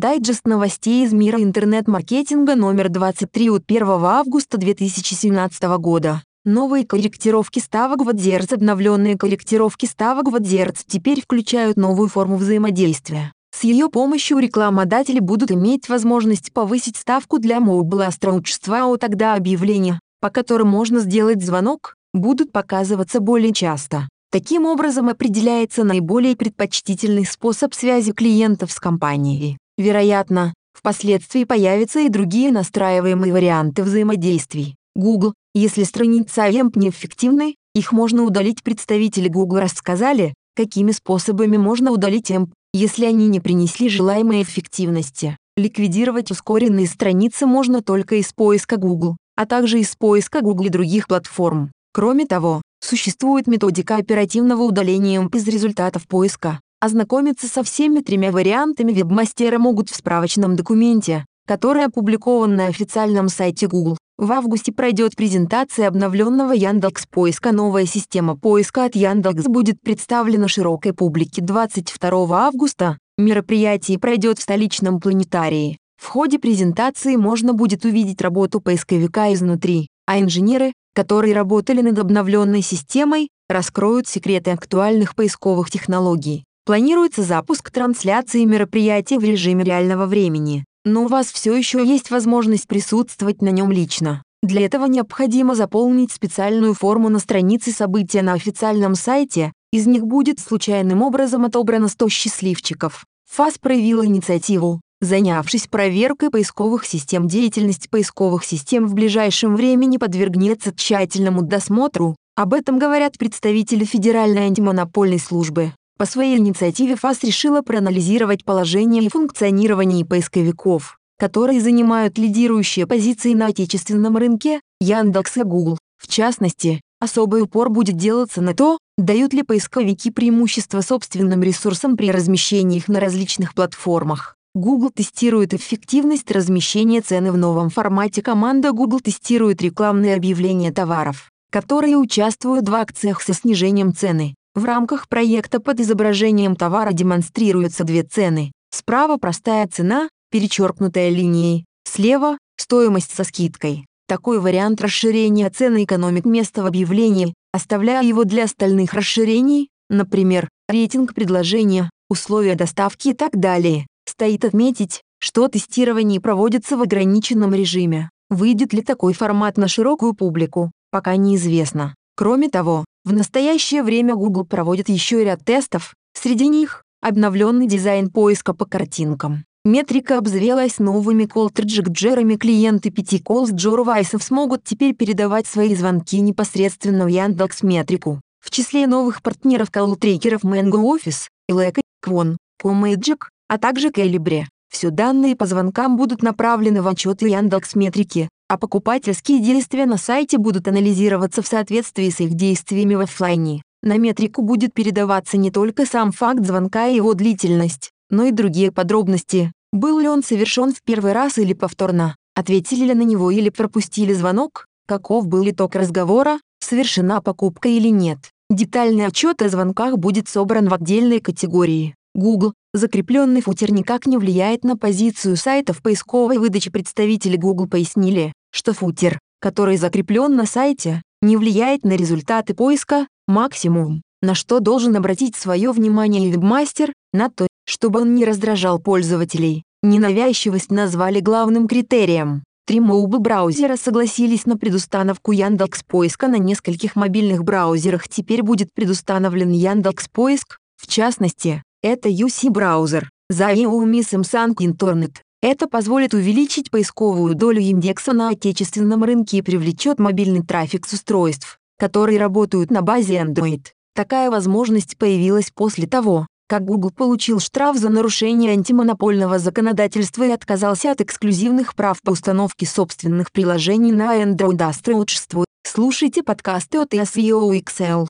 Дайджест новостей из мира интернет-маркетинга номер 23 от 1 августа 2017 года. Новые корректировки ставок в AdWords Обновленные корректировки ставок в AdWords теперь включают новую форму взаимодействия. С ее помощью рекламодатели будут иметь возможность повысить ставку для мобилостроучества, а тогда объявления, по которым можно сделать звонок, будут показываться более часто. Таким образом определяется наиболее предпочтительный способ связи клиентов с компанией. Вероятно, впоследствии появятся и другие настраиваемые варианты взаимодействий. Google, если страница AMP неэффективны, их можно удалить. Представители Google рассказали, какими способами можно удалить AMP, если они не принесли желаемой эффективности. Ликвидировать ускоренные страницы можно только из поиска Google, а также из поиска Google и других платформ. Кроме того, Существует методика оперативного удаления из результатов поиска. Ознакомиться со всеми тремя вариантами вебмастера могут в справочном документе, который опубликован на официальном сайте Google. В августе пройдет презентация обновленного Яндекс поиска. Новая система поиска от Яндекс будет представлена широкой публике 22 августа. Мероприятие пройдет в столичном планетарии. В ходе презентации можно будет увидеть работу поисковика изнутри, а инженеры, которые работали над обновленной системой, раскроют секреты актуальных поисковых технологий. Планируется запуск трансляции мероприятия в режиме реального времени, но у вас все еще есть возможность присутствовать на нем лично. Для этого необходимо заполнить специальную форму на странице события на официальном сайте, из них будет случайным образом отобрано 100 счастливчиков. ФАС проявила инициативу, Занявшись проверкой поисковых систем, деятельность поисковых систем в ближайшем времени подвергнется тщательному досмотру, об этом говорят представители Федеральной антимонопольной службы. По своей инициативе ФАС решила проанализировать положение и функционирование поисковиков, которые занимают лидирующие позиции на отечественном рынке, Яндекс и Google. В частности, особый упор будет делаться на то, дают ли поисковики преимущество собственным ресурсам при размещении их на различных платформах. Google тестирует эффективность размещения цены в новом формате. Команда Google тестирует рекламные объявления товаров, которые участвуют в акциях со снижением цены. В рамках проекта под изображением товара демонстрируются две цены. Справа простая цена, перечеркнутая линией. Слева – стоимость со скидкой. Такой вариант расширения цены экономит место в объявлении, оставляя его для остальных расширений, например, рейтинг предложения, условия доставки и так далее. Стоит отметить, что тестирование проводится в ограниченном режиме. Выйдет ли такой формат на широкую публику, пока неизвестно. Кроме того, в настоящее время Google проводит еще ряд тестов, среди них обновленный дизайн поиска по картинкам. Метрика обзавелась новыми колтриджекджерами. Клиенты 5 колс Джорвайсов смогут теперь передавать свои звонки непосредственно в Яндекс Метрику. В числе новых партнеров колл-трекеров Mango Office, Eleka, Quon, Pomagic, а также Калибре. Все данные по звонкам будут направлены в отчеты Яндекс Метрики, а покупательские действия на сайте будут анализироваться в соответствии с их действиями в офлайне. На метрику будет передаваться не только сам факт звонка и его длительность, но и другие подробности. Был ли он совершен в первый раз или повторно, ответили ли на него или пропустили звонок, каков был итог разговора, совершена покупка или нет. Детальный отчет о звонках будет собран в отдельной категории. Google, закрепленный футер никак не влияет на позицию сайта в поисковой выдаче. Представители Google пояснили, что футер, который закреплен на сайте, не влияет на результаты поиска, максимум, на что должен обратить свое внимание вебмастер, на то, чтобы он не раздражал пользователей. Ненавязчивость назвали главным критерием. Три моубы браузера согласились на предустановку Яндекс Поиска на нескольких мобильных браузерах. Теперь будет предустановлен Яндекс Поиск, в частности, это UC-браузер, Xiaomi Samsung Internet. Это позволит увеличить поисковую долю индекса на отечественном рынке и привлечет мобильный трафик с устройств, которые работают на базе Android. Такая возможность появилась после того, как Google получил штраф за нарушение антимонопольного законодательства и отказался от эксклюзивных прав по установке собственных приложений на Android. Слушайте подкасты от SEO XL.